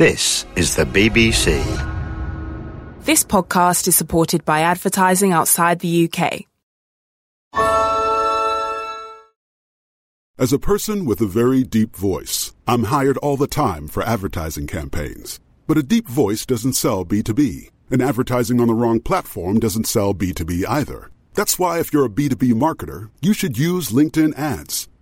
This is the BBC. This podcast is supported by advertising outside the UK. As a person with a very deep voice, I'm hired all the time for advertising campaigns. But a deep voice doesn't sell B2B, and advertising on the wrong platform doesn't sell B2B either. That's why, if you're a B2B marketer, you should use LinkedIn ads.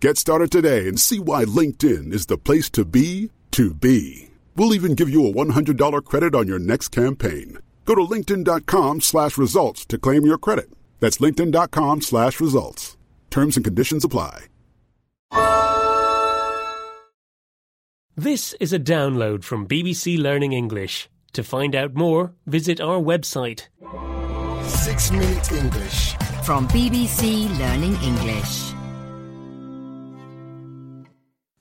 Get started today and see why LinkedIn is the place to be to be. We'll even give you a $100 credit on your next campaign. Go to linkedin.com slash results to claim your credit. That's linkedin.com slash results. Terms and conditions apply. This is a download from BBC Learning English. To find out more, visit our website. Six Minute English. From BBC Learning English.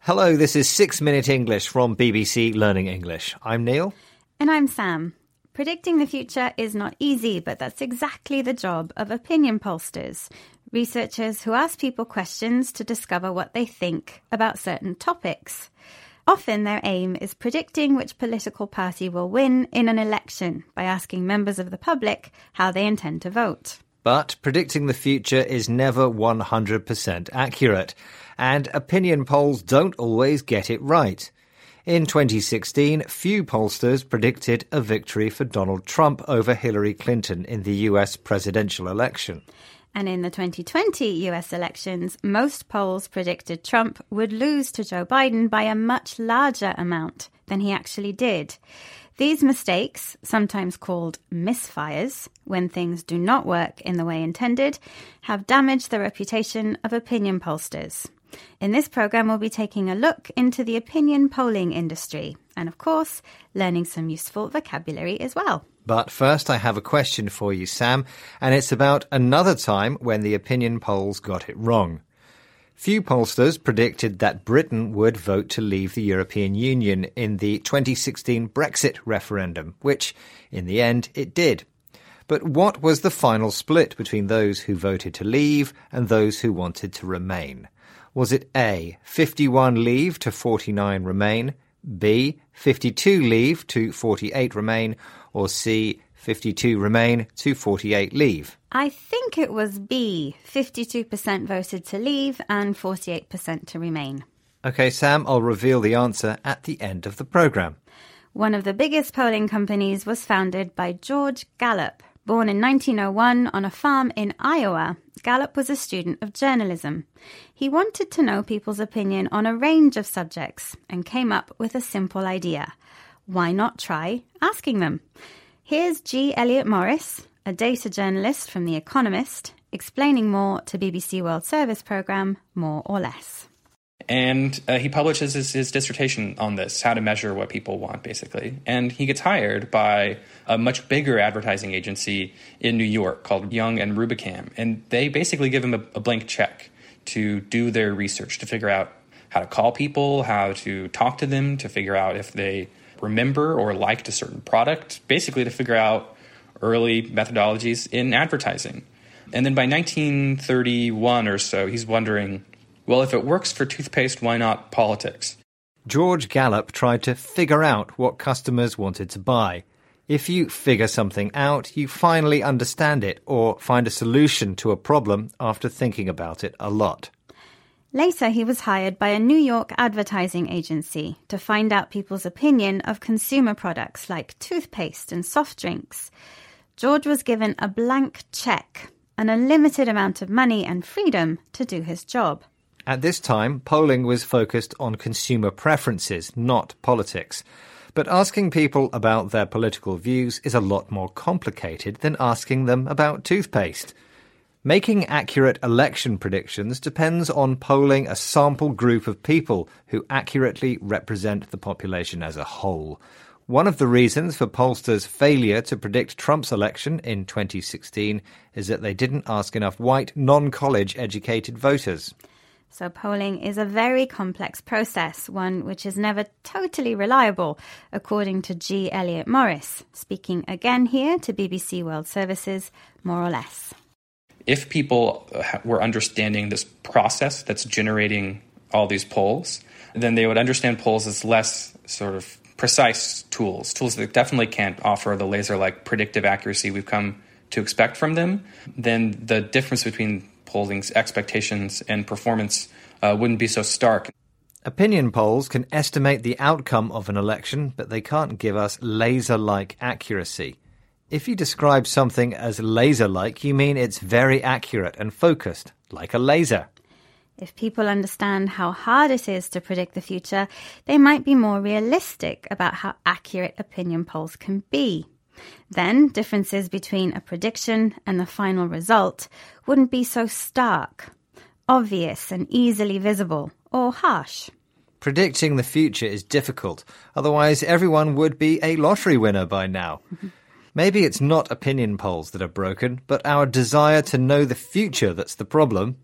Hello, this is Six Minute English from BBC Learning English. I'm Neil. And I'm Sam. Predicting the future is not easy, but that's exactly the job of opinion pollsters, researchers who ask people questions to discover what they think about certain topics. Often their aim is predicting which political party will win in an election by asking members of the public how they intend to vote. But predicting the future is never 100% accurate, and opinion polls don't always get it right. In 2016, few pollsters predicted a victory for Donald Trump over Hillary Clinton in the US presidential election. And in the 2020 US elections, most polls predicted Trump would lose to Joe Biden by a much larger amount than he actually did. These mistakes, sometimes called misfires, when things do not work in the way intended, have damaged the reputation of opinion pollsters. In this program, we'll be taking a look into the opinion polling industry and, of course, learning some useful vocabulary as well. But first, I have a question for you, Sam, and it's about another time when the opinion polls got it wrong. Few pollsters predicted that Britain would vote to leave the European Union in the 2016 Brexit referendum, which, in the end, it did. But what was the final split between those who voted to leave and those who wanted to remain? Was it A, 51 leave to 49 remain, B, 52 leave to 48 remain, or C, 52 remain to 48 leave? I think it was B. 52% voted to leave and 48% to remain. Okay, Sam, I'll reveal the answer at the end of the programme. One of the biggest polling companies was founded by George Gallup. Born in 1901 on a farm in Iowa, Gallup was a student of journalism. He wanted to know people's opinion on a range of subjects and came up with a simple idea. Why not try asking them? Here's G. Elliott Morris, a data journalist from The Economist, explaining more to BBC World Service programme More or Less. And uh, he publishes his, his, dissertation on this, how to measure what people want, basically. And he gets hired by a much bigger advertising agency in New York called Young and Rubicam. And they basically give him a, a blank check to do their research, to figure out how to call people, how to talk to them, to figure out if they remember or liked a certain product, basically to figure out early methodologies in advertising. And then by 1931 or so, he's wondering well, if it works for toothpaste, why not politics? George Gallup tried to figure out what customers wanted to buy. If you figure something out, you finally understand it or find a solution to a problem after thinking about it a lot. Later, he was hired by a New York advertising agency to find out people's opinion of consumer products like toothpaste and soft drinks. George was given a blank check an unlimited amount of money and freedom to do his job. At this time, polling was focused on consumer preferences, not politics. But asking people about their political views is a lot more complicated than asking them about toothpaste. Making accurate election predictions depends on polling a sample group of people who accurately represent the population as a whole. One of the reasons for pollsters' failure to predict Trump's election in 2016 is that they didn't ask enough white, non college educated voters. So, polling is a very complex process, one which is never totally reliable, according to G. Elliott Morris, speaking again here to BBC World Services, more or less. If people uh, were understanding this process that's generating all these polls, then they would understand polls as less sort of precise tools, tools that definitely can't offer the laser like predictive accuracy we've come to expect from them, then the difference between polling's expectations and performance uh, wouldn't be so stark. Opinion polls can estimate the outcome of an election, but they can't give us laser like accuracy. If you describe something as laser like, you mean it's very accurate and focused, like a laser. If people understand how hard it is to predict the future, they might be more realistic about how accurate opinion polls can be. Then differences between a prediction and the final result wouldn't be so stark, obvious and easily visible, or harsh. Predicting the future is difficult, otherwise, everyone would be a lottery winner by now. Maybe it's not opinion polls that are broken, but our desire to know the future that's the problem.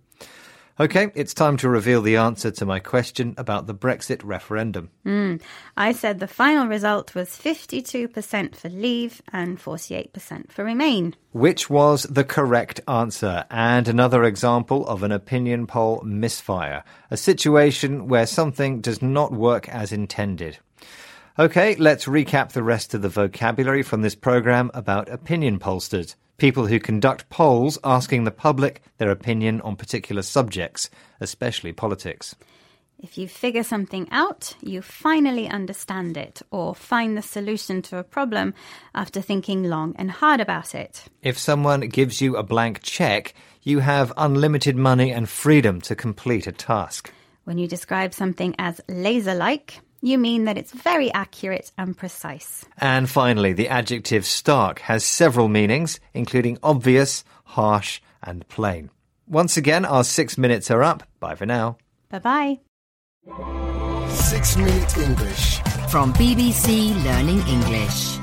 Okay, it's time to reveal the answer to my question about the Brexit referendum. Mm. I said the final result was 52% for leave and 48% for remain. Which was the correct answer, and another example of an opinion poll misfire, a situation where something does not work as intended. Okay, let's recap the rest of the vocabulary from this program about opinion pollsters people who conduct polls asking the public their opinion on particular subjects, especially politics. If you figure something out, you finally understand it or find the solution to a problem after thinking long and hard about it. If someone gives you a blank check, you have unlimited money and freedom to complete a task. When you describe something as laser like, you mean that it's very accurate and precise. And finally, the adjective stark has several meanings, including obvious, harsh, and plain. Once again, our six minutes are up. Bye for now. Bye bye. Six Minute English. From BBC Learning English.